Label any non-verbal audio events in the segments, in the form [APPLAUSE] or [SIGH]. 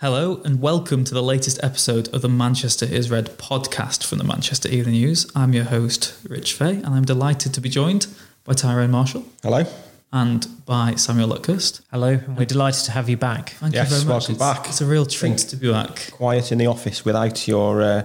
Hello, and welcome to the latest episode of the Manchester is Red podcast from the Manchester Evening News. I'm your host, Rich Fay, and I'm delighted to be joined by Tyrone Marshall Hello. and by Samuel Luckhurst. Hello, and we're delighted to have you back. Thank Yes, you very much. welcome it's, back. It's a real treat to be back. Quiet in the office without your uh,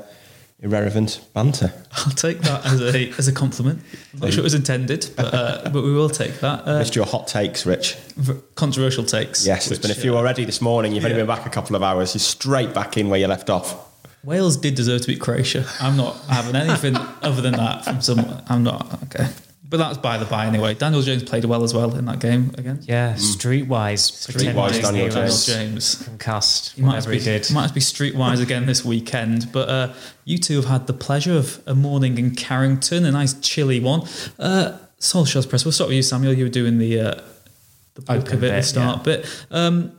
irrelevant banter. I'll take that as a as a compliment. I'm not sure it was intended, but uh, but we will take that. Uh, Missed your hot takes, Rich. v- controversial takes. Yes, there's been a few uh, already this morning. You've only been back a couple of hours. You're straight back in where you left off. Wales did deserve to beat Croatia. I'm not having anything other than that from someone. I'm not okay. But that's by the by anyway. Daniel Jones played well as well in that game again. Yeah, streetwise. Streetwise pretending Daniel he Daniel was James. Concussed, He might be, he did. might be streetwise again this weekend. But uh, you two have had the pleasure of a morning in Carrington, a nice chilly one. Uh, Solskjaer's press. We'll start with you, Samuel. You were doing the uh, the bulk Open of it, at the start yeah. bit. Um,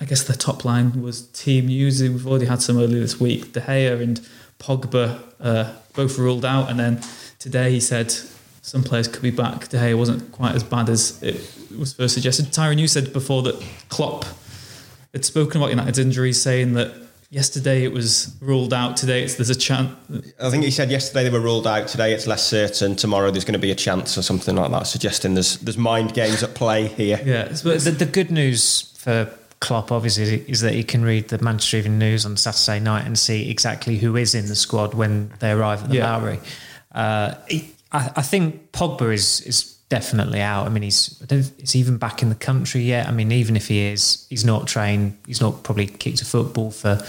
I guess the top line was team news. We've already had some earlier this week. De Gea and Pogba uh, both ruled out, and then today he said some players could be back. De Gea wasn't quite as bad as it was first suggested. Tyrone, you said before that Klopp had spoken about United's injuries, saying that yesterday it was ruled out. Today it's there's a chance. I think he said yesterday they were ruled out. Today it's less certain. Tomorrow there's going to be a chance or something like that, suggesting there's there's mind games at play here. Yeah, but the, the good news for Klopp, obviously, is that he can read the Manchester Evening News on Saturday night and see exactly who is in the squad when they arrive at the Yeah. Lowry. Uh, he- I, I think Pogba is is definitely out. I mean, he's I don't, is even back in the country yet? I mean, even if he is, he's not trained. He's not probably kicked a football for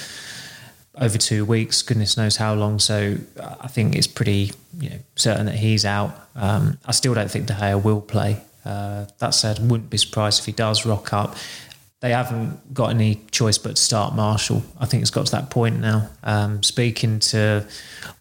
over two weeks. Goodness knows how long. So I think it's pretty you know certain that he's out. Um, I still don't think De Gea will play. Uh, that said, wouldn't be surprised if he does rock up. They haven't got any choice but to start Martial. I think it's got to that point now. Um, speaking to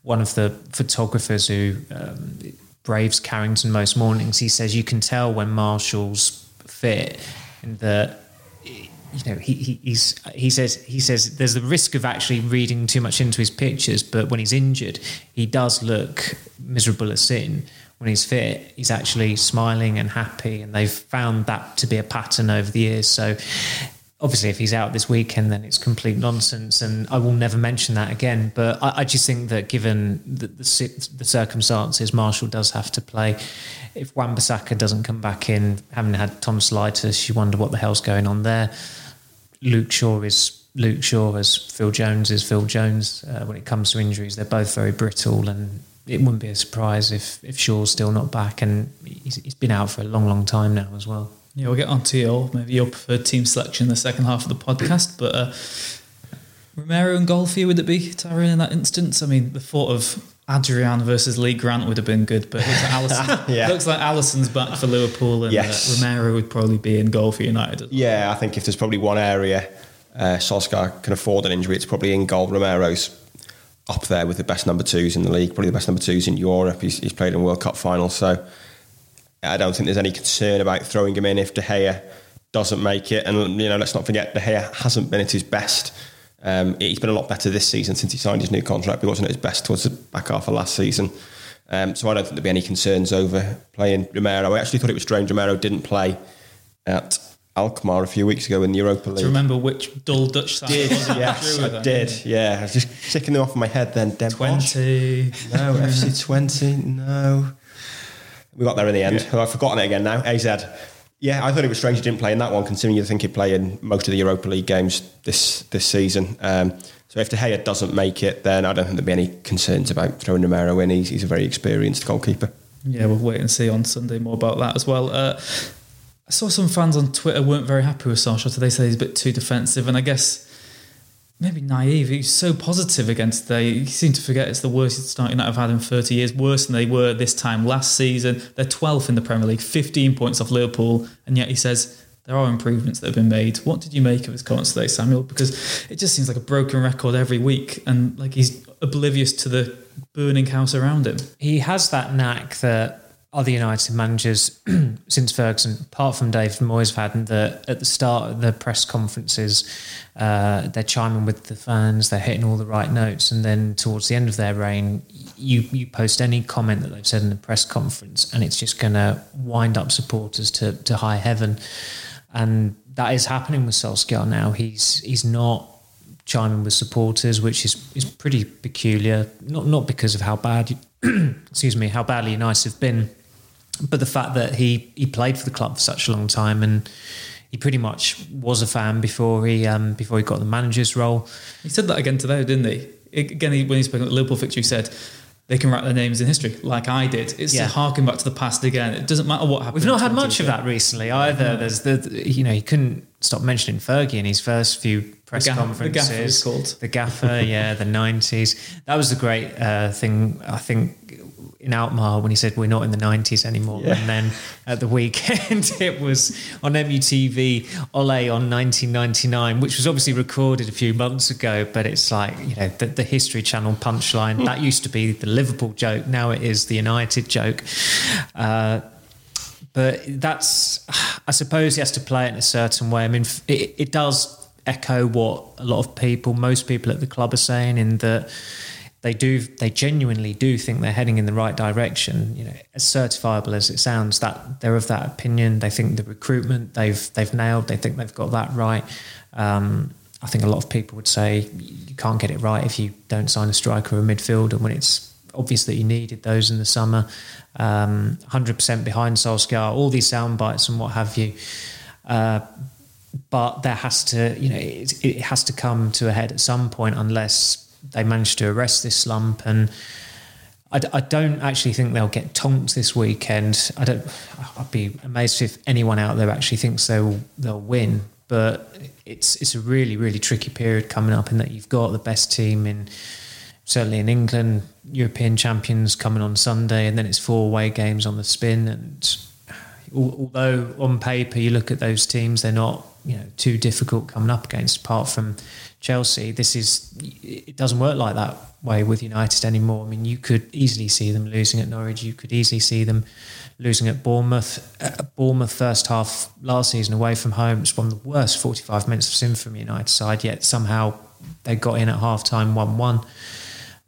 one of the photographers who um, braves Carrington most mornings, he says you can tell when Martial's fit and that you know he, he he's he says he says there's the risk of actually reading too much into his pictures but when he's injured he does look miserable as sin when he's fit he's actually smiling and happy and they've found that to be a pattern over the years. So obviously if he's out this weekend then it's complete nonsense and I will never mention that again. But I, I just think that given the, the, the circumstances Martial does have to play. If Wan-Bissaka doesn't come back in having had tonsillitis you wonder what the hell's going on there. Luke Shaw is Luke Shaw as Phil Jones is Phil Jones uh, when it comes to injuries they're both very brittle and it wouldn't be a surprise if if Shaw's still not back and he's, he's been out for a long long time now as well Yeah, we'll get on to your maybe your preferred team selection in the second half of the podcast. But uh, Romero and goal for you, would it be Tyrone in that instance? I mean, the thought of Adrian versus Lee Grant would have been good, but it looks like, [LAUGHS] Alisson, Yeah. looks like Alisson's back for Liverpool and Yes. uh, Romero would probably be in goal for United. Yeah, I think if there's probably one area uh, Solskjaer can afford an injury, it's probably in goal. Romero's up there with the best number twos in the league, probably the best number twos in Europe. He's, he's played in World Cup finals, so I don't think there's any concern about throwing him in if De Gea doesn't make it. And you know, let's not forget De Gea hasn't been at his best. Um, he's been a lot better this season since he signed his new contract. But he wasn't at his best towards the back half of last season. Um, so I don't think there'll be any concerns over playing Romero. I actually thought it was strange Romero didn't play at Alkmaar a few weeks ago in the Europa League. To remember which dull Dutch side did, was yes, I them. did. Yeah, I was just ticking them off in my head then. Den Bosch. Twente. No, [LAUGHS] FC Twente, no. We got there in the end. Oh, I've forgotten it again now. AZ. Yeah, I thought it was strange he didn't play in that one, considering you think he'd play in most of the Europa League games this this season. Um, so if De Gea doesn't make it, then I don't think there'd be any concerns about throwing Romero in. He's, he's a very experienced goalkeeper. Yeah, we'll wait and see on Sunday more about that as well. Uh, I saw some fans on Twitter weren't very happy with Solskjaer. They say he's a bit too defensive, and I guess maybe naive. He's so positive against they. You seem to forget it's the worst start have had in 30 years, worse than they were this time last season. They're 12th in the Premier League, 15 points off Liverpool, and yet he says there are improvements that have been made. What did you make of his comments today, Samuel? Because it just seems like a broken record every week, and like he's oblivious to the burning house around him. He has that knack that other United managers [CLEARS THROAT] since Ferguson, apart from David Moyes, have had that at the start of the press conferences, uh, they're chiming with the fans, they're hitting all the right notes, and then towards the end of their reign, you you post any comment that they've said in the press conference, and it's just going to wind up supporters to to high heaven, and that is happening with Solskjaer now. He's he's not chiming with supporters, which is is pretty peculiar. Not not because of how bad, [CLEARS THROAT] excuse me, how badly United have been but the fact that he he played for the club for such a long time and he pretty much was a fan before he um, before he got the manager's role. He said that again today, didn't he? Again, when he spoke at the Liverpool fixture, he said they can write their names in history, like I did. It's yeah. harking back to the past again. It doesn't matter what happened. We've not had much of that recently either. Yeah. There's the you know he couldn't stop mentioning Fergie in his first few press the conferences. The gaffer called the gaffer. yeah, the nineties. That was a great uh, thing. I think in Alkmaar when he said we're not in the 90s anymore. Yeah. And then at the weekend, [LAUGHS] it was on MUTV Ole on 1999, which was obviously recorded a few months ago. But it's like, you know, the, the History Channel punchline that [LAUGHS] used to be the Liverpool joke. Now it is the United joke. Uh, but that's, [SIGHS] I suppose he has to play it in a certain way. I mean, it, it does echo what a lot of people, most people at the club are saying in that they do they genuinely do think they're heading in the right direction you know as certifiable as it sounds that they're of that opinion. They think the recruitment they've they've nailed they think they've got that right. Um, I think a lot of people would say you can't get it right if you don't sign a striker or a midfielder when it's obvious that you needed those in the summer. Um, 100% behind Solskjaer all these sound bites and what have you. Uh, but there has to you know it, it has to come to a head at some point unless they managed to arrest this slump and I, I don't actually think they'll get tonked this weekend. I don't. I'd be amazed if anyone out there actually thinks they'll they'll win. But it's it's a really really tricky period coming up in that you've got the best team in certainly in England, European champions coming on Sunday, and then it's four away games on the spin. And although on paper you look at those teams, they're not you know too difficult coming up against, apart from Chelsea, this is it doesn't work like that way with United anymore. I mean, you could easily see them losing at Norwich. You could easily see them losing at Bournemouth. At Bournemouth first half last season away from home, it's one of the worst 45 minutes of sin from United side. Yet somehow they got in at half time one one.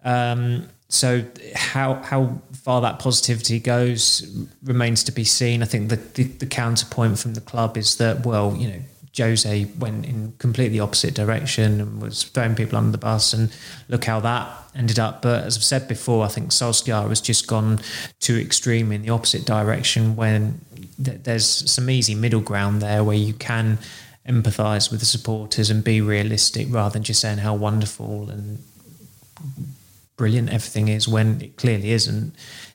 Um, so how how far that positivity goes remains to be seen. I think the, the, the counterpoint from the club is that well, you know Jose went in completely opposite direction and was throwing people under the bus, and look how that ended up. But as I've said before, I think Solskjaer has just gone too extreme in the opposite direction. When th- there's some easy middle ground there where you can empathise with the supporters and be realistic rather than just saying how wonderful and brilliant everything is when it clearly isn't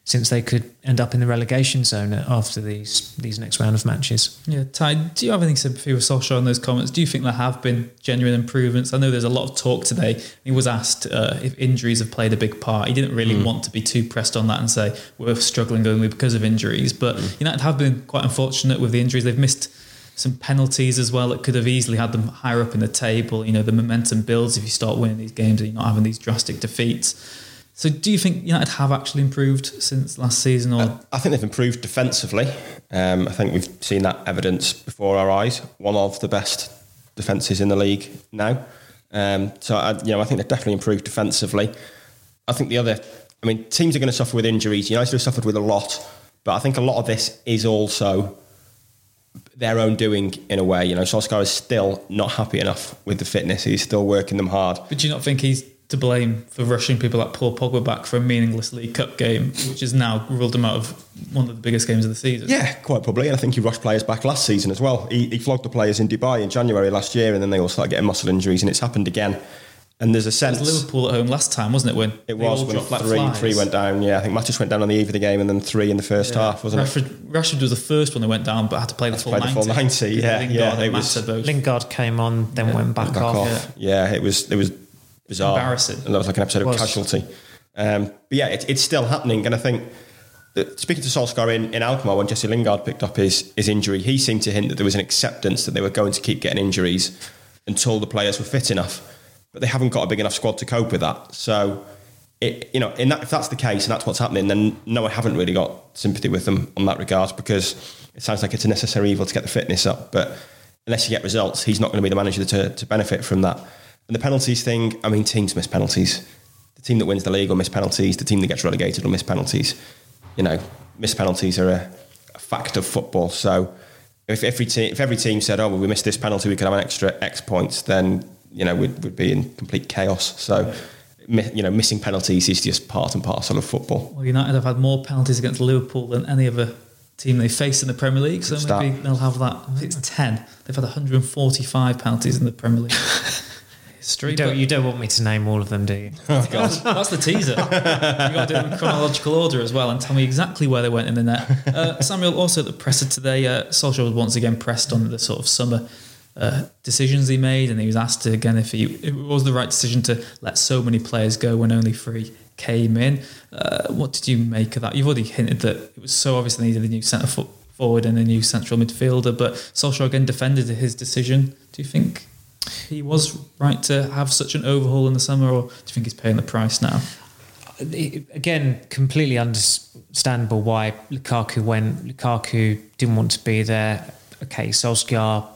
since they could end up in the relegation zone after these these next round of matches. Yeah, Ty, do you have any sympathy with Solskjaer on those comments? Do you think there have been genuine improvements? I know there's a lot of talk today. He was asked uh, if injuries have played a big part. He didn't really mm. want to be too pressed on that and say we're struggling only because of injuries. But mm. United have been quite unfortunate with the injuries. They've missed some penalties as well that could have easily had them higher up in the table. You know, the momentum builds if you start winning these games and you're not having these drastic defeats. So, do you think United have actually improved since last season? Or I, I think they've improved defensively. Um, I think we've seen that evidence before our eyes. One of the best defences in the league now. Um, so, I, you know, I think they've definitely improved defensively. I think the other, I mean, teams are going to suffer with injuries. United have suffered with a lot, but I think a lot of this is also their own doing in a way. You know, Solskjaer is still not happy enough with the fitness. He's still working them hard. But do you not think he's to blame for rushing people like Paul Pogba back for a meaningless League Cup game, which has now ruled him out of one of the biggest games of the season. Yeah, quite probably. And I think he rushed players back last season as well. He, he flogged the players in Dubai in January last year, and then they all started getting muscle injuries, and it's happened again. And there's a sense. It was Liverpool at home last time, wasn't it? When it was when three, like three went down. Yeah, I think Matic went down on the eve of the game, and then three in the first yeah. half, wasn't Rashford, it? Rashford was the first one that went down, but had to play the full play 90. The full 90, yeah, Lingard yeah. It was, Lingard came on, then yeah. went back, back off. off. Yeah. yeah, it was. It was bizarre. Embarrassing. And that was like an episode of Casualty. Um, but yeah, it, it's still happening, and I think speaking to Solskjaer in, in Alkmaar when Jesse Lingard picked up his, his injury, he seemed to hint that there was an acceptance that they were going to keep getting injuries until the players were fit enough. But they haven't got a big enough squad to cope with that. So, it, you know, in that, if that's the case and that's what's happening, then no, I haven't really got sympathy with them on that regard because it sounds like it's a necessary evil to get the fitness up. But unless you get results, he's not going to be the manager to, to benefit from that. And the penalties thing, I mean, teams miss penalties. The team that wins the league will miss penalties. The team that gets relegated will miss penalties. You know, missed penalties are a, a fact of football. So if every team, if every team said, "Oh, well, we missed this penalty, we could have an extra X points," then you know we'd, we'd be in complete chaos. So. You know, missing penalties is just part and parcel of football. Well, United have had more penalties against Liverpool than any other team they face in the Premier League, so Good maybe start. they'll have that. It's ten. They've had 145 penalties in the Premier League. [LAUGHS] History. You don't, but- you don't want me to name all of them, do you? [LAUGHS] That's, that's the teaser. [LAUGHS] You've got to do it in chronological order as well and tell me exactly where they went in the net. Uh, Samuel, also at the presser today, uh, Solskjaer was once again pressed on the sort of summer uh, decisions he made, and he was asked again if he if it was the right decision to let so many players go when only three came in. Uh, what did you make of that? You've already hinted that it was so obvious they needed a new centre foot forward and a new central midfielder, but Solskjaer again defended his decision. Do you think he was right to have such an overhaul in the summer, or do you think he's paying the price now? again, completely understandable why Lukaku went. Lukaku didn't want to be there. Okay, Solskjaer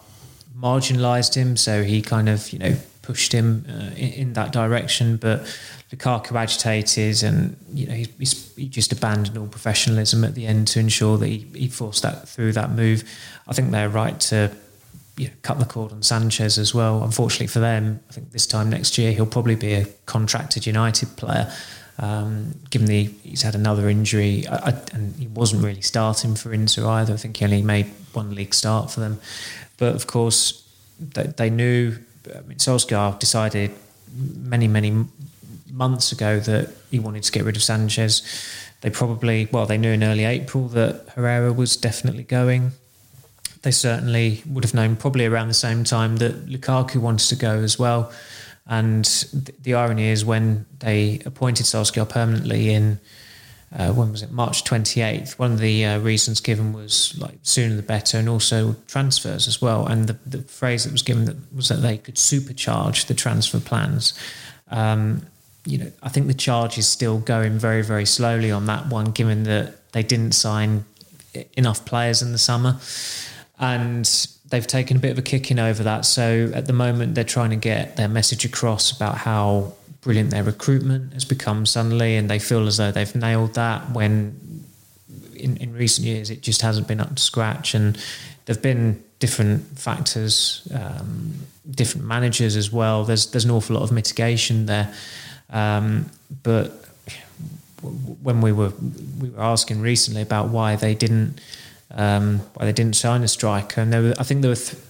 marginalised him, so he kind of you know pushed him uh, in, in that direction. But Lukaku agitated, and you know he, he just abandoned all professionalism at the end to ensure that he, he forced that through that move. I think they're right to you know, cut the cord on Sanchez as well. Unfortunately for them, I think this time next year he'll probably be a contracted United player. Um, given the he's had another injury, I, I, and he wasn't really starting for Inter either. I think he only made one league start for them. But of course, they, they knew. I mean, Solskjaer decided many, many months ago that he wanted to get rid of Sanchez. They probably, well, they knew in early April that Herrera was definitely going they certainly would have known probably around the same time that Lukaku wanted to go as well. And th- the irony is when they appointed Solskjaer permanently in uh, when was it? March 28th one of the uh, reasons given was like sooner the better and also transfers as well. And the, the phrase that was given that was that they could supercharge the transfer plans. Um, you know I think the charge is still going very very slowly on that one given that they didn't sign e- enough players in the summer and they've taken a bit of a kicking over that. So at the moment, they're trying to get their message across about how brilliant their recruitment has become suddenly, and they feel as though they've nailed that. When in, in recent years, it just hasn't been up to scratch, and there've been different factors, um, different managers as well. There's there's an awful lot of mitigation there, um, but when we were we were asking recently about why they didn't um, why they didn't sign a striker, and there were, I think there were. Th-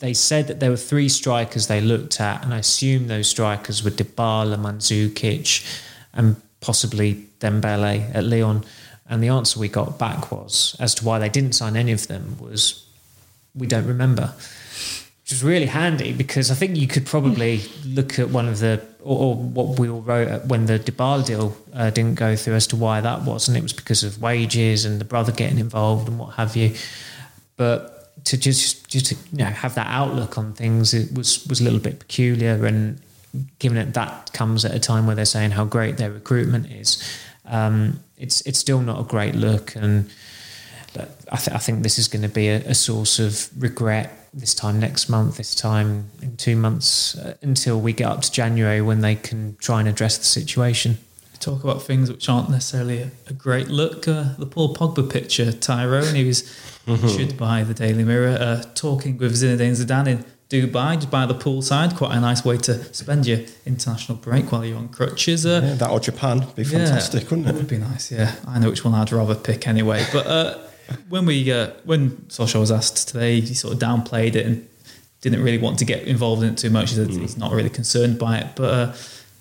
they said that there were three strikers they looked at, and I assume those strikers were Dybala, Mandzukic, and possibly Dembele at Lyon. And the answer we got back was, as to why they didn't sign any of them, was we don't remember. Which was really handy because I think you could probably look at one of the, or, or what we all wrote when the Dybala deal uh, didn't go through as to why that was, and it was because of wages and the brother getting involved and what have you. But to just just to, you know have that outlook on things it was was a little bit peculiar and given that that comes at a time where they're saying how great their recruitment is um, it's it's still not a great look and I, th- I think this is going to be a, a, source of regret this time next month this time in two months uh, until we get up to January when they can try and address the situation talk about things which aren't necessarily a, a great look. Uh, the Paul Pogba picture, Tyrone, he was [LAUGHS] pictured by the Daily Mirror uh, talking with Zinedine Zidane in Dubai, just by the poolside. Quite a nice way to spend your international break while you're on crutches. Uh, Yeah, that or Japan would be fantastic, wouldn't It it? would be nice, yeah. I know which one I'd rather pick anyway. But uh, when we uh, when Solskjaer was asked today, he sort of downplayed it and didn't really want to get involved in it too much. He said he's not really concerned by it. But uh,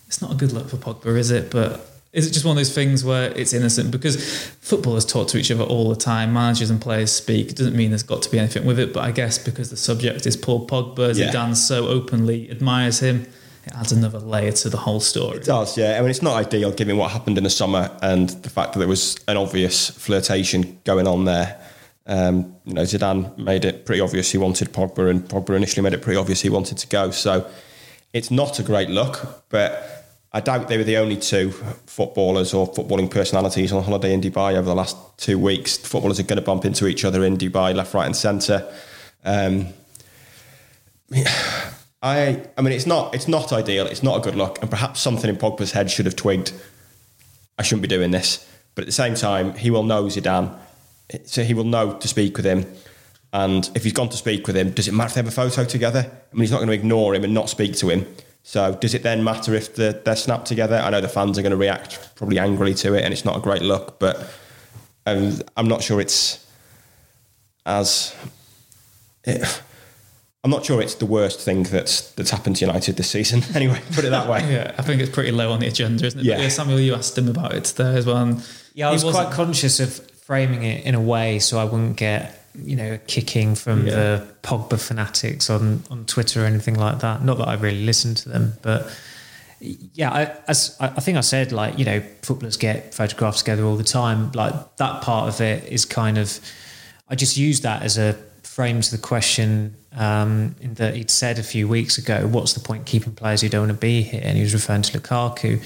it's not a good look for Pogba, is it? But is it just one of those things where it's innocent? Because footballers talk to each other all the time, managers and players speak. It doesn't mean there's got to be anything with it, but I guess because the subject is Paul Pogba, Yeah. Zidane so openly admires him. It adds another layer to the whole story. It does, yeah. I mean, it's not ideal given what happened in the summer and the fact that there was an obvious flirtation going on there. Um, you know, Zidane made it pretty obvious he wanted Pogba, and Pogba initially made it pretty obvious he wanted to go. So it's not a great look, but I doubt they were the only two footballers or footballing personalities on holiday in Dubai over the last two weeks. Footballers are going to bump into each other in Dubai, left, right, and centre. Um, I, I mean, it's not, it's not ideal. It's not a good look, and perhaps something in Pogba's head should have twigged. I shouldn't be doing this, but at the same time, he will know Zidane, so he will know to speak with him. And if he's gone to speak with him, does it matter if they have a photo together? I mean, he's not going to ignore him and not speak to him. So does it then matter if the, they're snapped together? I know the fans are going to react probably angrily to it, and it's not a great look, but um, I'm not sure it's as. It, I'm not sure it's the worst thing that's that's happened to United this season. [LAUGHS] Anyway, put it that way. [LAUGHS] yeah, I think it's pretty low on the agenda, isn't it? Yeah. Yeah Samuel, you asked him about it there as well. Yeah, I was quite conscious of framing it in a way so I wouldn't get you know kicking from Yeah. the Pogba fanatics on on Twitter or anything like that. Not that I really listen to them, but yeah, I, as I I think I said, like you know, footballers get photographed together all the time. Like that part of it is kind of, I just use that as a frame to the question. Um, in that he'd said a few weeks ago, "What's the point keeping players who don't want to be here?" And he was referring to Lukaku.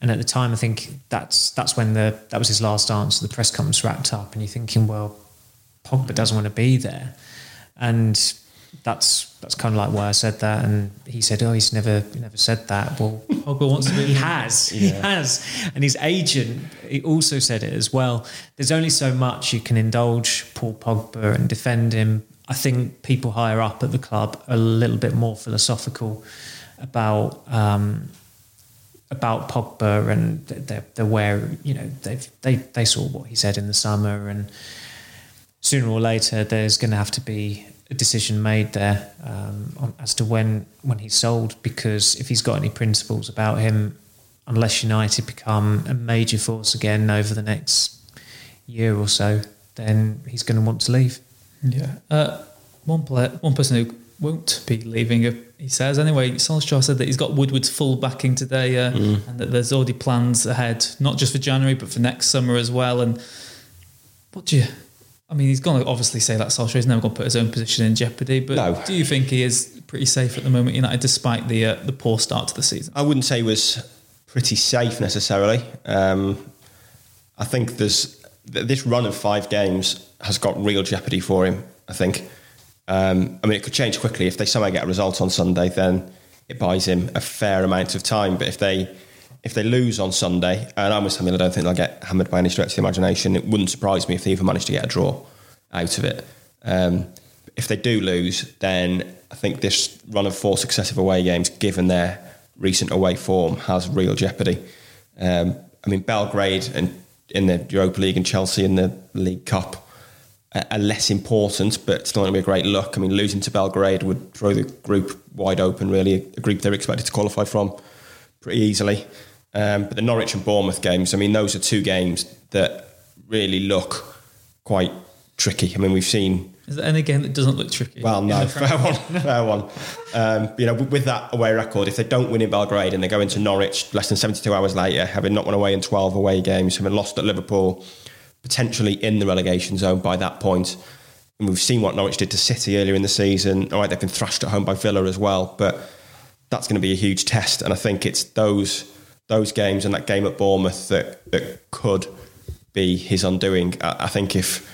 And at the time, I think that's that's when the that was his last answer. The press conference wrapped up, and you're thinking, well, Pogba doesn't want to be there, and that's that's kind of like why I said that. And he said, oh, he's never never said that. Well, [LAUGHS] Pogba wants to be he has, he has, and his agent he also said it as well. There's only so much you can indulge Paul Pogba and defend him. I think people higher up at the club are a little bit more philosophical about. Um, about Pogba and they're, they're aware, you know, they've, they, they saw what he said in the summer and sooner or later there's going to have to be a decision made there um, on, as to when when he's sold because if he's got any principles about him, unless United become a major force again over the next year or so, then he's going to want to leave. Yeah. Uh, one player, one person who won't be leaving, uh, he says anyway. Solskjaer said that he's got Woodward's full backing today, uh, and that there's already plans ahead, not just for January but for next summer as well. And what do you? I mean, he's going to obviously say that Solskjaer is never going to put his own position in jeopardy. But No. do you think he is pretty safe at the moment, United, despite the uh, the poor start to the season? I wouldn't say he was pretty safe necessarily. Um, I think there's this run of five games has got real jeopardy for him. I think. Um, I mean, it could change quickly if they somehow get a result on Sunday. Then it buys him a fair amount of time. But if they if they lose on Sunday, and I'm with Samuel, I don't think they'll get hammered by any stretch of the imagination. It wouldn't surprise me if they even managed to get a draw out of it. Um, if they do lose, then I think this run of four successive away games, given their recent away form, has real jeopardy. Um, I mean, Belgrade and in the Europa League and Chelsea in the League Cup are less important, but still going to be a great look. I mean, losing to Belgrade would throw the group wide open, really, a group they're expected to qualify from pretty easily. Um, but the Norwich and Bournemouth games, I mean, those are two games that really look quite tricky. I mean, we've seen Is there any game that doesn't look tricky? well, no, fair one, fair one. Um, you know, with that away record, if they don't win in Belgrade and they go into Norwich less than 72 hours later, having not won away in 12 away games, having lost at Liverpool, potentially in the relegation zone by that point. And we've seen what Norwich did to City earlier in the season. All right, they've been thrashed at home by Villa as well, but that's going to be a huge test. And I think it's those those games and that game at Bournemouth that that could be his undoing. I, I think if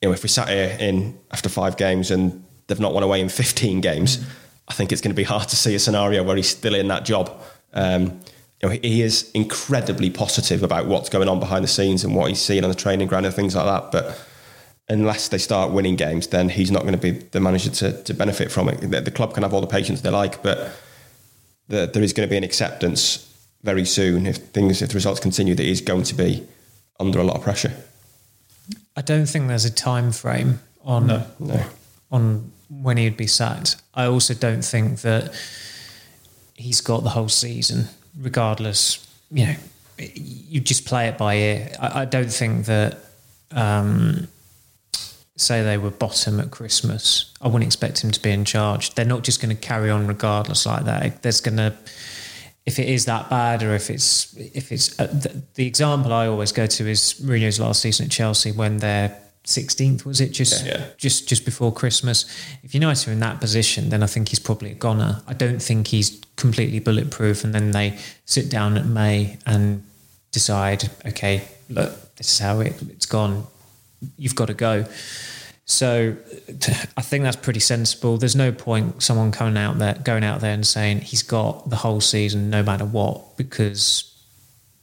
you know, if we sat here in after five games and they've not won away in 15 games, I think it's going to be hard to see a scenario where he's still in that job. Um, you know, he- he is incredibly positive about what's going on behind the scenes and what he's seeing on the training ground and things like that. But unless they start winning games, then he's not going to be the manager to, to benefit from it. The, the club can have all the patience they like, but the, there is going to be an acceptance very soon if things, if the results continue, that he's going to be under a lot of pressure. I don't think there's a time frame on No. No. on when he'd be sacked. I also don't think that he's got the whole season, regardless. You know, you just play it by ear. I, I don't think that um, say they were bottom at Christmas, I wouldn't expect him to be in charge. They're not just going to carry on regardless like that. There's going to, if it is that bad, or if it's if it's uh, the, the, example I always go to is Mourinho's last season at Chelsea when they're 16th was it just yeah. just just before Christmas. If United are in that position, then I think he's probably a goner. I don't think he's completely bulletproof. And then they sit down at May and decide, okay, look, this is how it, it's gone you've got to go. So I think that's pretty sensible. There's no point someone coming out there going out there and saying he's got the whole season no matter what because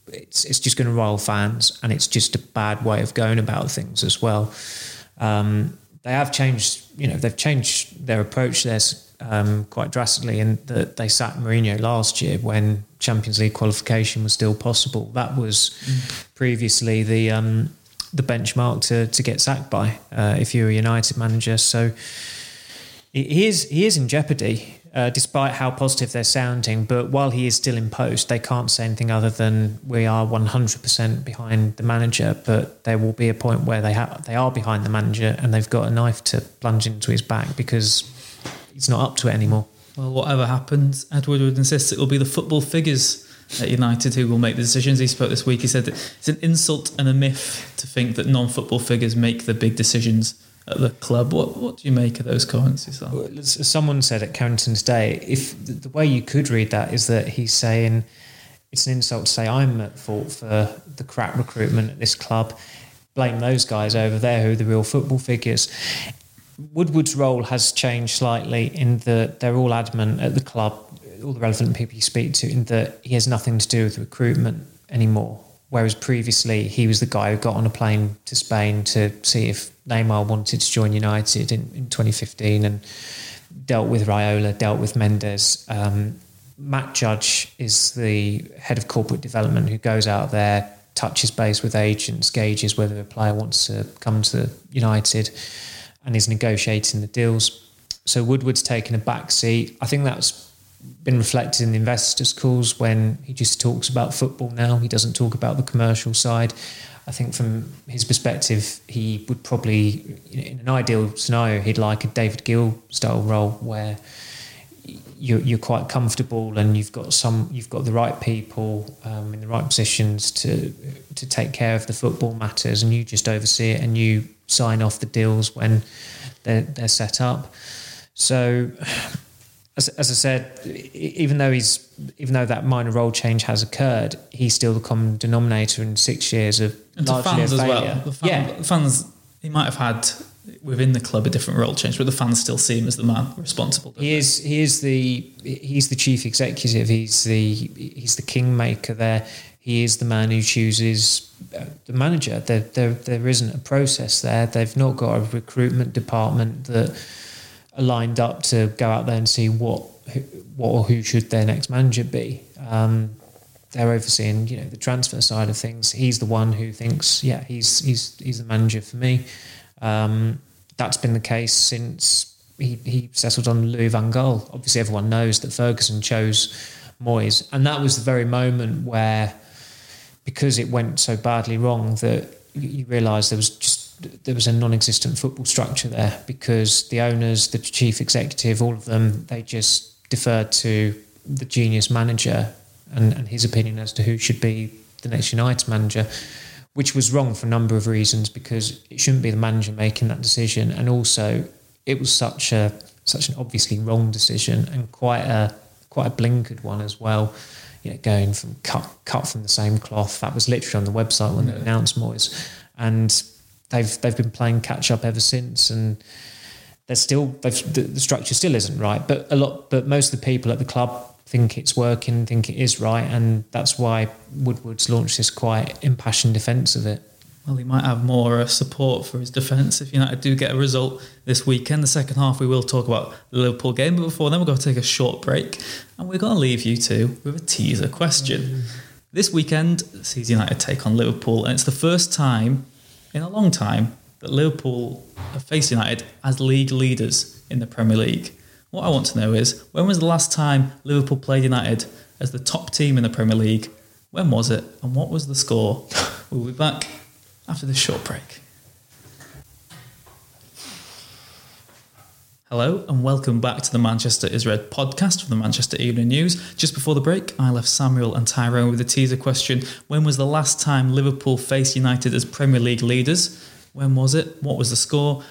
it's it's just going to rile fans and it's just a bad way of going about things as well. Um, they have changed, you know, they've changed their approach there um, quite drastically, and that they sacked Mourinho last year when Champions League qualification was still possible. That was mm. previously the um, the benchmark to to get sacked by uh, if you're a United manager. So he is he is in jeopardy, uh, despite how positive they're sounding. But while he is still in post, they can't say anything other than we are 100% behind the manager. But there will be a point where they have they are behind the manager and they've got a knife to plunge into his back because he's not up to it anymore. Well, whatever happens, Edward would insist it will be the football figures at United who will make the decisions. He spoke this week. He said it's an insult and a myth to think that non-football figures make the big decisions at the club. What what do you make of those comments? Well, someone said at Carrington's Day, if the way you could read that is that he's saying it's an insult to say I'm at fault for the crap recruitment at this club. Blame those guys over there who are the real football figures. Woodward's role has changed slightly in that they're all adamant at the club all the relevant people you speak to in that he has nothing to do with recruitment anymore. Whereas previously he was the guy who got on a plane to Spain to see if Neymar wanted to join United in, in 2015 and dealt with Raiola, dealt with Mendes. Um, Matt Judge is the head of corporate development who goes out there, touches base with agents, gauges whether a player wants to come to United and is negotiating the deals. So Woodward's taken a back seat. I think that's been reflected in the investors' calls when he just talks about football now. He doesn't talk about the commercial side. I think from his perspective, he would probably, in an ideal scenario, he'd like a David Gill style role where you're, you're quite comfortable and you've got some, you've got the right people um, in the right positions to to take care of the football matters, and you just oversee it and you sign off the deals when they're, they're set up. So as, as I said, even though he's even though that minor role change has occurred, he's still the common denominator in six years of and to fans as well. The fan, yeah, fans he might have had within the club a different role change, but the fans still see him as the man responsible. He is he is the he's the chief executive. He's the he's the kingmaker there. He is the man who chooses uh, the manager. There, there there isn't a process there. They've not got a recruitment department that lined up to go out there and see what what or who should their next manager be. Um, they're overseeing, you know, the transfer side of things. He's the one who thinks, yeah, he's he's he's the manager for me. Um, that's been the case since he, he settled on Louis van Gaal. Obviously, everyone knows that Ferguson chose Moyes, and that was the very moment where, because it went so badly wrong, that you, you realise there was just there was a non-existent football structure there because the owners, the chief executive, all of them, they just deferred to the genius manager and, and his opinion as to who should be the next United manager, which was wrong for a number of reasons because it shouldn't be the manager making that decision, and also it was such a such an obviously wrong decision and quite a quite a blinkered one as well. You know, going from cut cut from the same cloth. That was literally on the website when yeah. they mm. announced Moyes, and they've they've been playing catch up ever since, and there's still the, the structure still isn't right. But a lot, but most of the people at the club think it's working, think it is right, and that's why Woodward's launched this quite impassioned defence of it. Well, he might have more uh, support for his defence if United do get a result this weekend. The second half, we will talk about the Liverpool game, but before then, we're going to take a short break and we're going to leave you two with a teaser question. Mm. This weekend sees United take on Liverpool, and it's the first time in a long time that Liverpool have faced United as league leaders in the Premier League. What I want to know is when was the last time Liverpool played United as the top team in the Premier League? When was it? And what was the score? [LAUGHS] we'll be back after this short break. Hello and welcome back to the Manchester is Red podcast from the Manchester Evening News. Just before the break, I left Samuel and Tyrone with a teaser question. When was the last time Liverpool faced United as Premier League leaders? When was it? What was the score?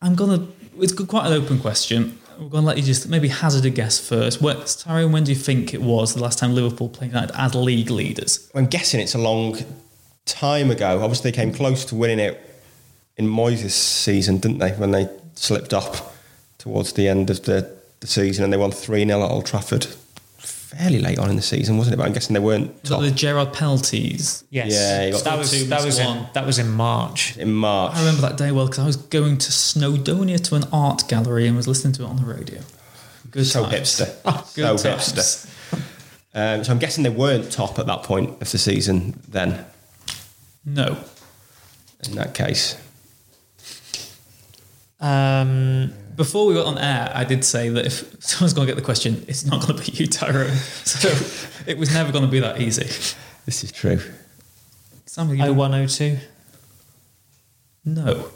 I'm gonna. It's quite an open question. We're gonna let you just maybe hazard a guess first. What, Tyrone, when do you think it was the last time Liverpool played United as league leaders? I'm guessing it's a long time ago. Obviously, they came close to winning it in Moyes' season, didn't they? When they slipped up towards the end of the, the season and they won 3 0 at Old Trafford fairly late on in the season, wasn't it? But I'm guessing they weren't Was that top the Gerrard penalties? Yes. Yeah, you got that was that was missed in, that was in March. in March. I remember that day well because I was going to Snowdonia to an art gallery and was listening to it on the radio. Good so times. hipster. [LAUGHS] Good so times. hipster. Um, so I'm guessing they weren't top at that point of the season then, No. in that case. Um, Before we got on air, I did say that if [LAUGHS] someone's going to get the question, it's not going to be you, Tyrone. [LAUGHS] So it was never going to be that easy. This is true. Samuel, you don't- 0102. No.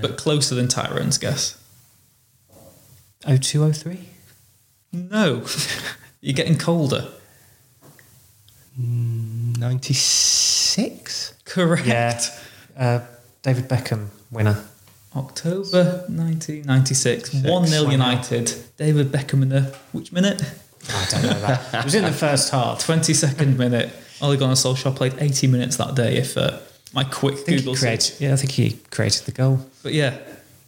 but closer than Tyrone's guess. 0203. No. [LAUGHS] You're getting colder. 96? Correct. Yeah. Uh, David Beckham winner. October 1996. 1 0 United. David Beckham in the which minute? I don't know that. it was in the first half. 22nd minute. Ole Gunnar Solskjaer played 80 minutes that day. If uh, my quick Google created, yeah, I think he created the goal. But yeah,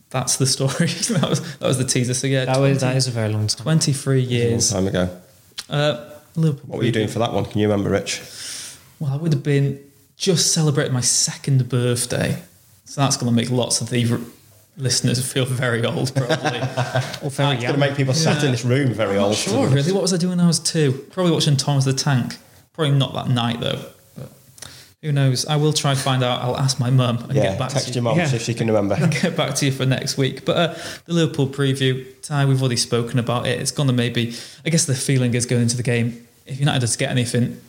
that's the story. [LAUGHS] that was that was the teaser. So yeah, That, 20 was, that is a very long time. 23 A long years. time ago. Uh, Liverpool. What were you doing for that one? Can you remember, Rich? Well, I would have been just celebrating my second birthday. So that's going to make lots of the r- listeners feel very old, probably. [LAUGHS] Or very It's going to make people sat in this room very I'm old. not sure, really. What was I doing when I was two? Probably watching Thomas the Tank. Probably not that night, though. But who knows? I will try and find out. I'll ask my mum and Yeah, get back text to your you. mum Yeah. see if she can remember. [LAUGHS] get back to you for next week. But uh, the Liverpool preview, Ty, we've already spoken about it. It's going to maybe, I guess the feeling is going into the game. If United does get anything,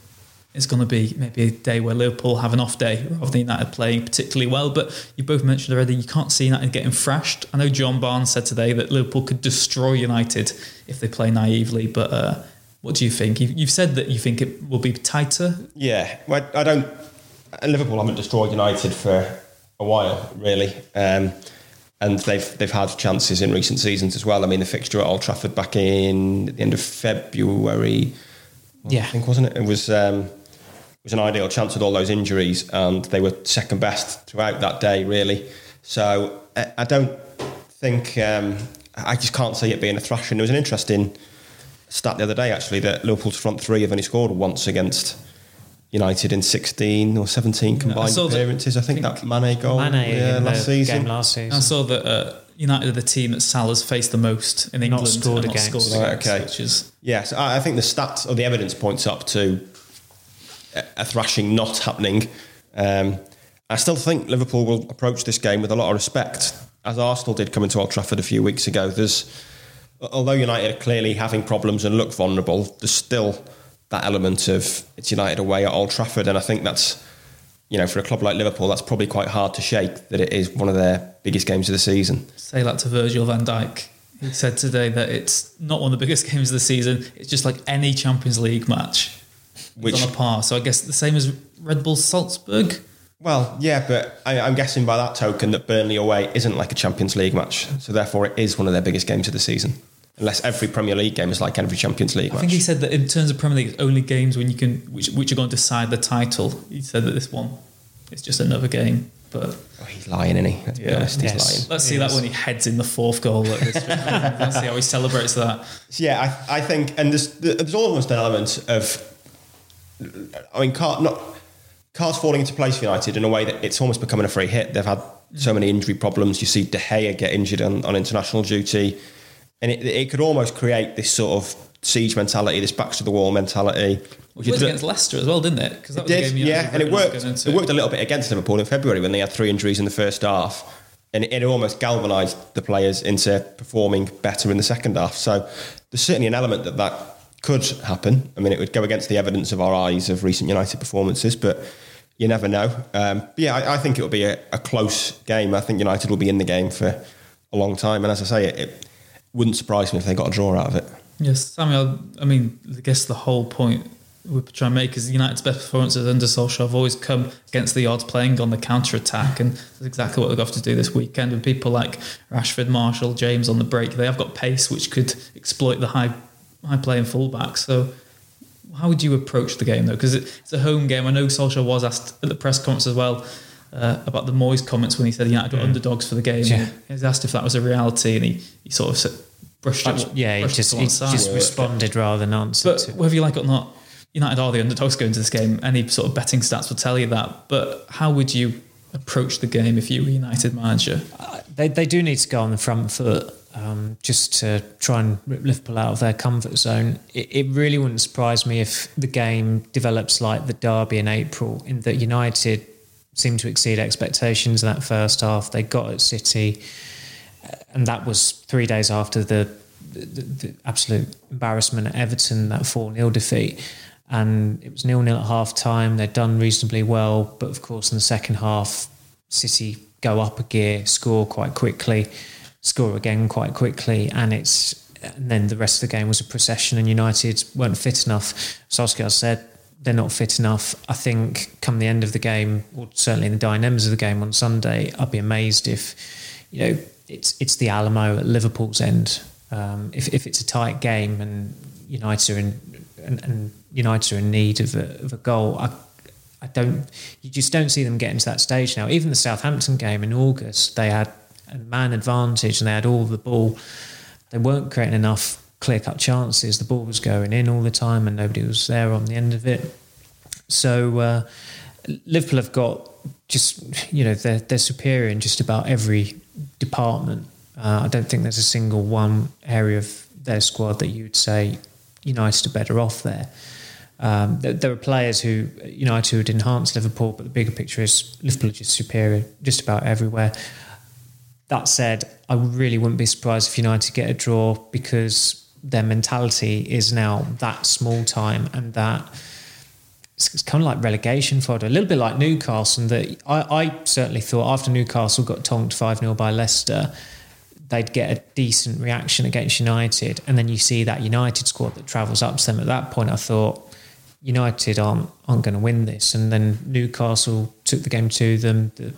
it's going to be maybe a day where Liverpool have an off day rather than United playing particularly well. But you both mentioned already, you can't see United getting thrashed. I know John Barnes said today that Liverpool could destroy United if they play naively. But uh, what do you think? You've, you've said that you think it will be tighter. Yeah, well, I don't. Liverpool haven't destroyed United for a while, really, um, and they've they've had chances in recent seasons as well. I mean, the fixture at Old Trafford back in at the end of February, Yeah. I think wasn't it? It was um, was an ideal chance with all those injuries, and they were second best throughout that day, really. So I, I don't think um, I just can't see it being a thrashing. There was an interesting stat the other day actually that Liverpool's front three have only scored once against United in 16 or 17 combined saw that- appearances. I think, that Mane goal Mane yeah, last season. last season. I saw that uh, United are the team that Salah's faced the most in England. scored against. Not scored Right, okay. Which is Yes, I I think the stats or the evidence points up to a- thrashing not happening. Um, I still think Liverpool will approach this game with a lot of respect, as Arsenal did coming to Old Trafford a few weeks ago. There's, although United are clearly having problems and look vulnerable, there's still that element of it's United away at Old Trafford, and I think that's, you know, for a club like Liverpool, that's probably quite hard to shake. That it is one of their biggest games of the season. say that to Virgil van Dijk. He said today that it's not one of the biggest [LAUGHS] games of the season. It's just like any Champions League match. Which- Which on a par. So I guess the same as Red Bull Salzburg. Well, yeah, but I, I'm guessing by that token that Burnley away isn't like a Champions League match, so therefore it is one of their biggest games of the season. Unless every Premier League game is like every Champions League I match. think he said that in terms of Premier League, it's only games when you can which which are going to decide the title. He said that this one is just another game. But Oh, he's lying, isn't he? Let's be Yeah. honest, he's Yes. lying. let's see Yes. that when he heads in the fourth goal. At let's see how he celebrates that. So, [LAUGHS] yeah, I, I think, and there's there's almost an element of, I mean, car, not cars falling into place for United in a way that it's almost becoming a free hit. They've had so many injury problems. You see De Gea get injured on, on international duty, and it, it could almost create this sort of siege mentality, this backs to the wall mentality. Which was against Leicester as well, didn't it? Because that was the did, game yeah, and it worked. into. It worked a little bit against Liverpool in February when they had three injuries in the first half, and it, it almost galvanised the players into performing better in the second half. So there's certainly an element that that could happen. I mean, it would go against the evidence of our eyes of recent United performances, but you never know. Um, yeah, I, I think it will be a, a, close game. I think United will be in the game for a long time. And as I say, it, it wouldn't surprise me if they got a draw out of it. Yes, Samuel. I mean, I guess the whole point we're trying to make is United's best performances under Solskjaer have always come against the odds, playing on the counter attack, and that's exactly what they've got to do this weekend. With people like Rashford, Martial, James on the break, they have got pace which could exploit the high high playing fullback. So, how would you approach the game though? Because it's a home game. I know Solskjaer was asked at the press conference as well. Uh, about the Moyes comments when he said United got underdogs for the game. Yeah. He was asked if that was a reality, and he, he sort of brushed it. Yeah, he just, he just responded rather than answered. But whether you like it or not, United are the underdogs going to this game. Any sort of betting stats will tell you that. But how would you approach the game if you were United manager? Uh, they, they do need to go on the front foot um, just to try and rip Liverpool out of their comfort zone. It, it, really wouldn't surprise me if the game develops like the derby in April, in that United seemed to exceed expectations in that first half. They got at City, uh, and that was three days after the, the, the absolute embarrassment at Everton, that 4 0 defeat and it was nil nil at half time. They'd done reasonably well, but of course in the second half, City go up a gear, score quite quickly, score again quite quickly, and it's and then the rest of the game was a procession, and United weren't fit enough. Solskjaer said they're not fit enough. I think come the end of the game, or certainly in the dynamics of the game on Sunday, I'd be amazed if you know it's it's the Alamo at Liverpool's end. Um, if if it's a tight game and United are in and, and United are in need of a, of a goal. I, I don't. You just don't see them getting to that stage now. Even the Southampton game in August, they had man advantage and they had all the ball. They weren't creating enough clear cut chances. The ball was going in all the time and nobody was there on the end of it. So uh, Liverpool have got just you know they're they're superior in just about every department. Uh, I don't think there's a single one area of their squad that you would say United are better off there. Um, there, there, are players who United would enhance Liverpool, but the bigger picture is Liverpool are just superior just about everywhere. That said, I really wouldn't be surprised if United get a draw because their mentality is now that small time and that it's, kind of like relegation fodder, a little bit like Newcastle. And that I, I certainly thought after Newcastle got tonked 5 0 by Leicester, they'd get a decent reaction against United. And then you see that United squad that travels up to them. At that point, I thought United aren't aren't going to win this. And then Newcastle took the game to them. The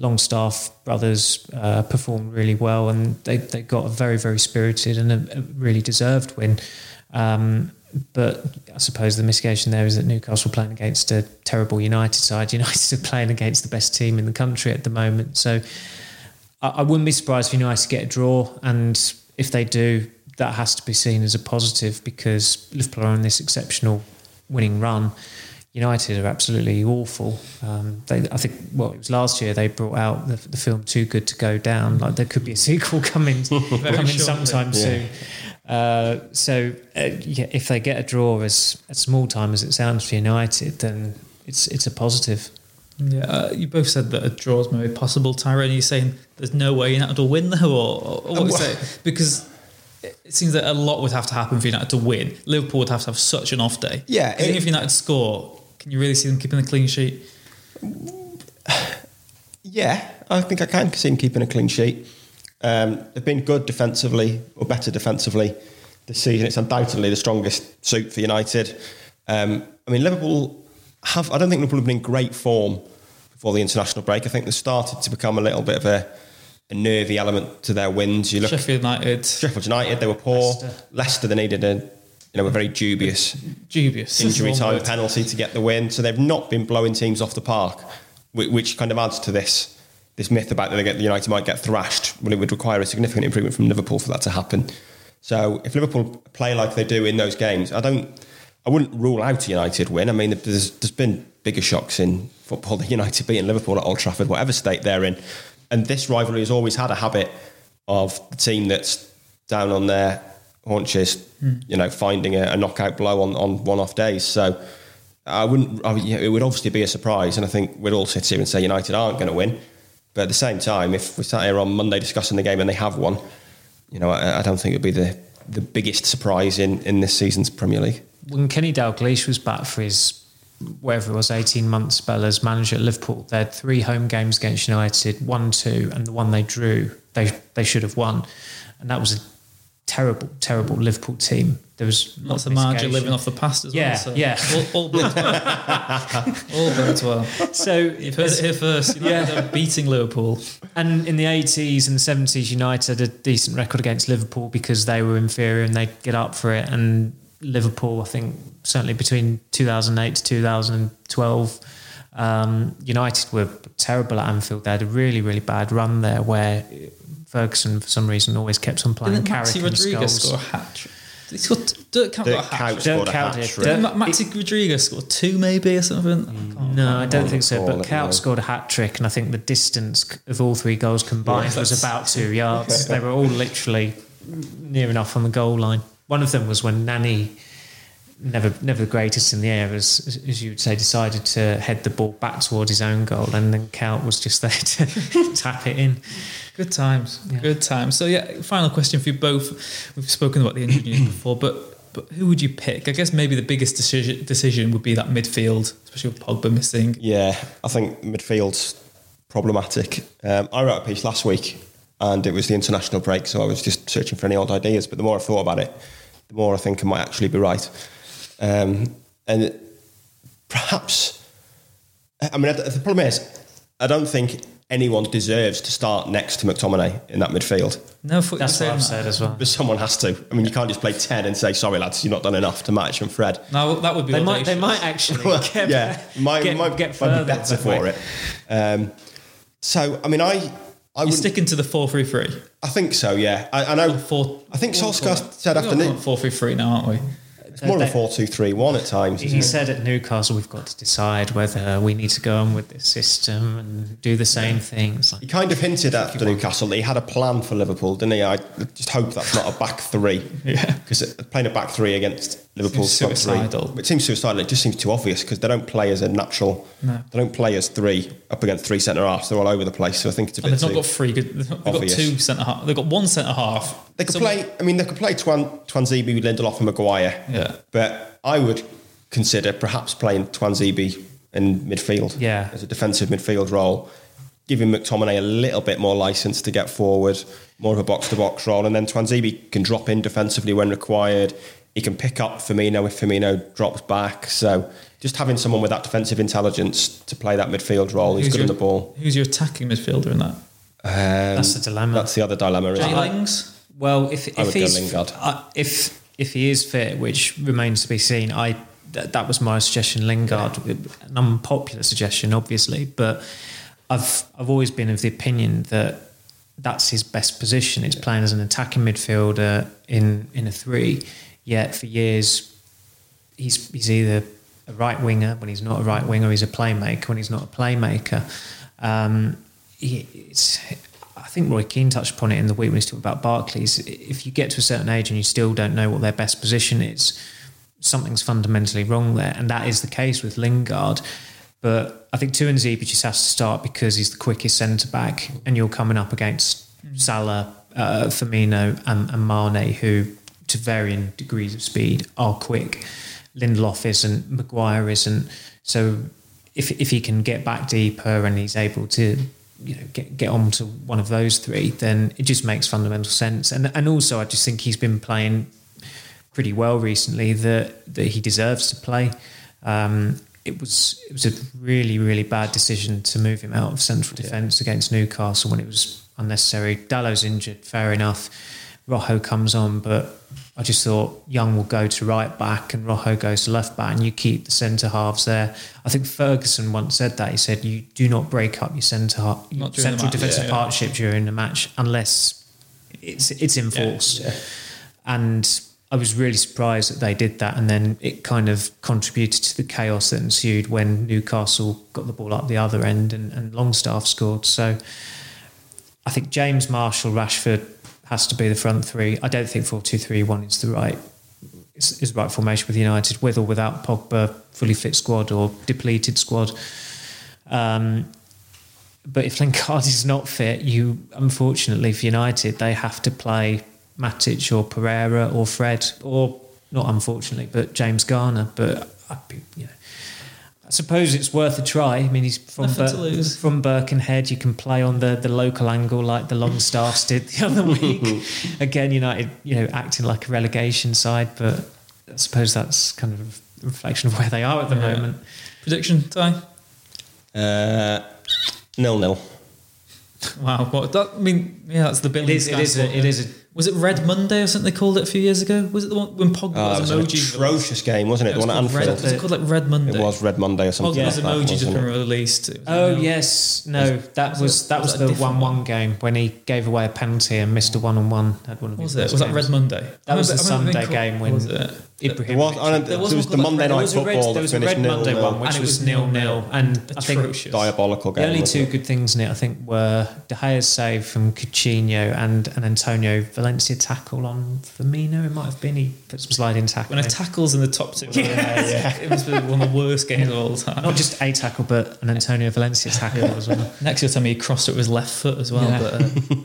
Longstaff brothers uh, performed really well, and they they got a very very spirited and a, a really deserved win. Um, but I suppose the mitigation there is that Newcastle playing against a terrible United side. [LAUGHS] United are playing against the best team in the country at the moment. So I, I wouldn't be surprised if United get a draw, and if they do, that has to be seen as a positive because Liverpool are on this exceptional winning run. United are absolutely awful. Um, they, I think, well, it was last year they brought out the, the, film "Too Good to Go Down." Like there could be a [LAUGHS] sequel coming [LAUGHS] coming sometime yeah. soon. Uh, so, uh, yeah, if they get a draw as, as small time as it sounds for United, then it's it's a positive. Yeah, uh, you both said that a draw is maybe possible. Tyrone, are you saying there's no way United will win though, or, or what was [LAUGHS] it? Because it seems that a lot would have to happen for United to win. Liverpool would have to have such an off day. Yeah, it, if United score, can you really see them keeping a clean sheet? Yeah, I think I can see them keeping a clean sheet. Um, they've been good defensively, or better defensively this season. It's undoubtedly the strongest suit for United. Um, I mean, Liverpool have. I don't think Liverpool have been in great form before the international break. I think they started to become a little bit of a, a nervy element to their wins. You look Sheffield United, Sheffield United, they were poor. Leicester, Leicester they needed a you know a very dubious dubious injury time word. penalty to get the win. So they've not been blowing teams off the park, which kind of adds to this this myth about that they get the United might get thrashed. Well, it would require a significant improvement from Liverpool for that to happen. So if Liverpool play like they do in those games, I don't. I wouldn't rule out a United win. I mean, there's, there's been bigger shocks in football than United beating Liverpool at Old Trafford, whatever state they're in. And this rivalry has always had a habit of the team that's down on their haunches, mm. you know, finding a, a, knockout blow on, on one-off days. So I wouldn't. I, it would obviously be a surprise, and I think we'd all sit here and say United aren't going to win. But at the same time, if we sat here on Monday discussing the game and they have won, you know, I, I don't think it'd be the the biggest surprise in in this season's Premier League. When Kenny Dalglish was back for his whatever it was, 18 month spell as manager at Liverpool. They had three home games against United, one, two, and the one they drew, they, they should have won. And that was a terrible, terrible Liverpool team. There was Lots of margin living off the past as Yeah, well. So yeah. All, all bodes [LAUGHS] well. all bodes well. So You've heard it here first. United are beating Liverpool. And in the 80s and 70s, United had a decent record against Liverpool because they were inferior and they'd get up for it. And Liverpool, I think, certainly between 2008 to 2012, um, United were terrible at Anfield. They had a really, really bad run there where Ferguson, for some reason, always kept on playing Didn't Carrick Maxi and Rodriguez Scholes. score a hat trick? Did he score Dirk Kuyt Dirk got a hat Kuyt trick? a Dirk hat Kuyt did. trick. Dirk- Ma- Maxi Rodriguez scored two maybe or something? No, I don't think so. But it, scored a hat trick, and I think the distance of all three goals combined Yeah, was about two yards. they were all literally near enough on the goal line. One of them was when Nani, never never the greatest in the air, as, as you would say, decided to head the ball back towards his own goal, and then Cout was just there to [LAUGHS] tap it in. Good times. Good times. So yeah, final question for you both. We've spoken about the injury news [CLEARS THROAT] before, but but who would you pick? I guess maybe the biggest decision decision would be that midfield, especially with Pogba missing. Yeah, I think midfield's problematic. Um, I wrote a piece last week, and it was the international break, so I was just searching for any old ideas. But the more I thought about it, the more I think I might actually be right. Um, and perhaps, I mean, the problem is, I don't think anyone deserves to start next to McTominay in that midfield. No, I thought you That's what I've said as well. But someone has to. I mean, you can't just play 10 and say, sorry, lads, you've not done enough to match and Fred. No, that would be. They might, they might actually [LAUGHS] Well, get, yeah, might, get, might, get might further be better for way. it. Um, so, I mean, I, I You're would, sticking to the four three three. I think so. Yeah, I, I know. Four. I think Solskjaer four- said we're after going Nick- four three three now, aren't we? It's more of a They- four-two-three-one at times. He it? said at Newcastle, we've got to decide whether we need to go on with this system and do the same things. He kind of hinted after Newcastle that he had a plan for Liverpool, didn't he? I just hope that's not a back three. [LAUGHS] Yeah. [LAUGHS] Because playing a back three against Front suicidal. three, it seems suicidal. It just seems too obvious because they don't play as a natural. No. They don't play as three up against three centre halves. They're all over the place. So I think it's a And bit they've not got three good. They've got obvious. two centre half. They've got one centre half. They could So- play. I mean, they could play Tuan Tuanzebe with Lindelof and Maguire. Yeah. But I would consider perhaps playing Tuanzebe in midfield. Yeah. As a defensive midfield role, giving McTominay a little bit more license to get forward, more of a box to box role, and then Tuanzebe can drop in defensively when required. He can pick up Firmino if Firmino drops back. So just having someone with that defensive intelligence to play that midfield role, he's good your, on the ball. Who's your attacking midfielder in that? Um, That's the dilemma. That's the other dilemma. Isn't Jay? Lings. Well, if, if I would he's Lingard. uh, if if he is fit, which remains to be seen, I that, that was my suggestion. Lingard, an unpopular suggestion, obviously, but I've I've always been of the opinion that that's his best position. It's playing as an attacking midfielder in in a three. Yet for years, he's he's either a right winger when he's not a right winger, he's a playmaker when he's not a playmaker. Um, he, I think Roy Keane touched upon it in the week when he's talking about Barkley's. If you get to a certain age and you still don't know what their best position is, something's fundamentally wrong there, and that is the case with Lingard. But I think Tuan Tuanzebe just has to start because he's the quickest centre back, and you're coming up against Salah, uh, Firmino, and, and Mane, who, to varying degrees of speed, are quick. Lindelof isn't, Maguire isn't. So if if he can get back deeper and he's able to, you know, get get on to one of those three, then it just makes fundamental sense. And and also, I just think he's been playing pretty well recently that that he deserves to play. Um, it was it was a really really bad decision to move him out of central defence against Newcastle when it was unnecessary. Dalot's injured, fair enough. Rojo comes on, but I just thought Young will go to right back and Rojo goes to left back, and you keep the centre halves there. I think Ferguson once said that he said you do not break up your centre half, your Not during the central defensive yeah. partnership during the match unless it's it's enforced. And I was really surprised that they did that, and then it kind of contributed to the chaos that ensued when Newcastle got the ball up the other end and, and Longstaff scored. So I think James Martial, Rashford has to be the front three. I don't think 4 2 3 1 is the right is, is the right formation with United, with or without Pogba, fully fit squad or depleted squad. Um, but if [LAUGHS] Lingard is not fit, you unfortunately for United they have to play Matic or Pereira or Fred or not unfortunately, but James Garner. But I'd be, you know, I suppose it's worth a try. I mean, he's from Nothing to Bir- lose. from Birkenhead. You can play on the, the local angle like the Longstaffs did the other [LAUGHS] week. Again, United, you know, acting like a relegation side, but I suppose that's kind of a reflection of where they are at the Yeah. moment. Prediction, Ty? Uh, nil nil. Wow, what that? I mean, yeah, that's the It Billy. is. It is. A, it is. A, Was it Red Monday or something they called it a few years ago? Was it the one when Pogba ah, it was was an emoji? atrocious game, wasn't it? It the was one at called Red, was it called like Red Monday? It was Red Monday or something. Pogba's like that, emoji just been released. Oh like, yes, no, that was was it- that was was it the one-one game when he gave away a penalty and missed a one-on-one. Had one of Was it? best Was that. Red Monday? That was I the remember- I remember Sunday game when was it? Ibrahimovic. Was, I don't, There it was was, the Monday Red- night There was football red, that there was a finished red nil Monday nil. one, which And it was was nil nil-nil. and I think Atrocious. Diabolical game. The only two it? good things in it, I think, were De Gea's save from Coutinho and an Antonio Valencia tackle on Firmino. It might have been he put some sliding tackle. When a tackle's in the top two, it must be one of the worst games of all time. Not just a tackle, but an Antonio Valencia tackle as well. Next year, tell me he crossed it with his left foot as well, Yeah. but uh,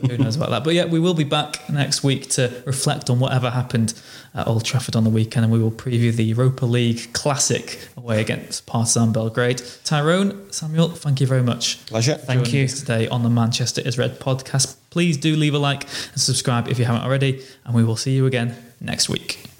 who knows about that. But yeah, we will be back next week to reflect on whatever happened at Old Trafford on the weekend, and we will preview the Europa League Classic away against Partizan Belgrade. Tyrone, Samuel, thank you very much. Pleasure. Thank you. today on the Manchester is Red podcast. Please do leave a like and subscribe if you haven't already, and we will see you again next week.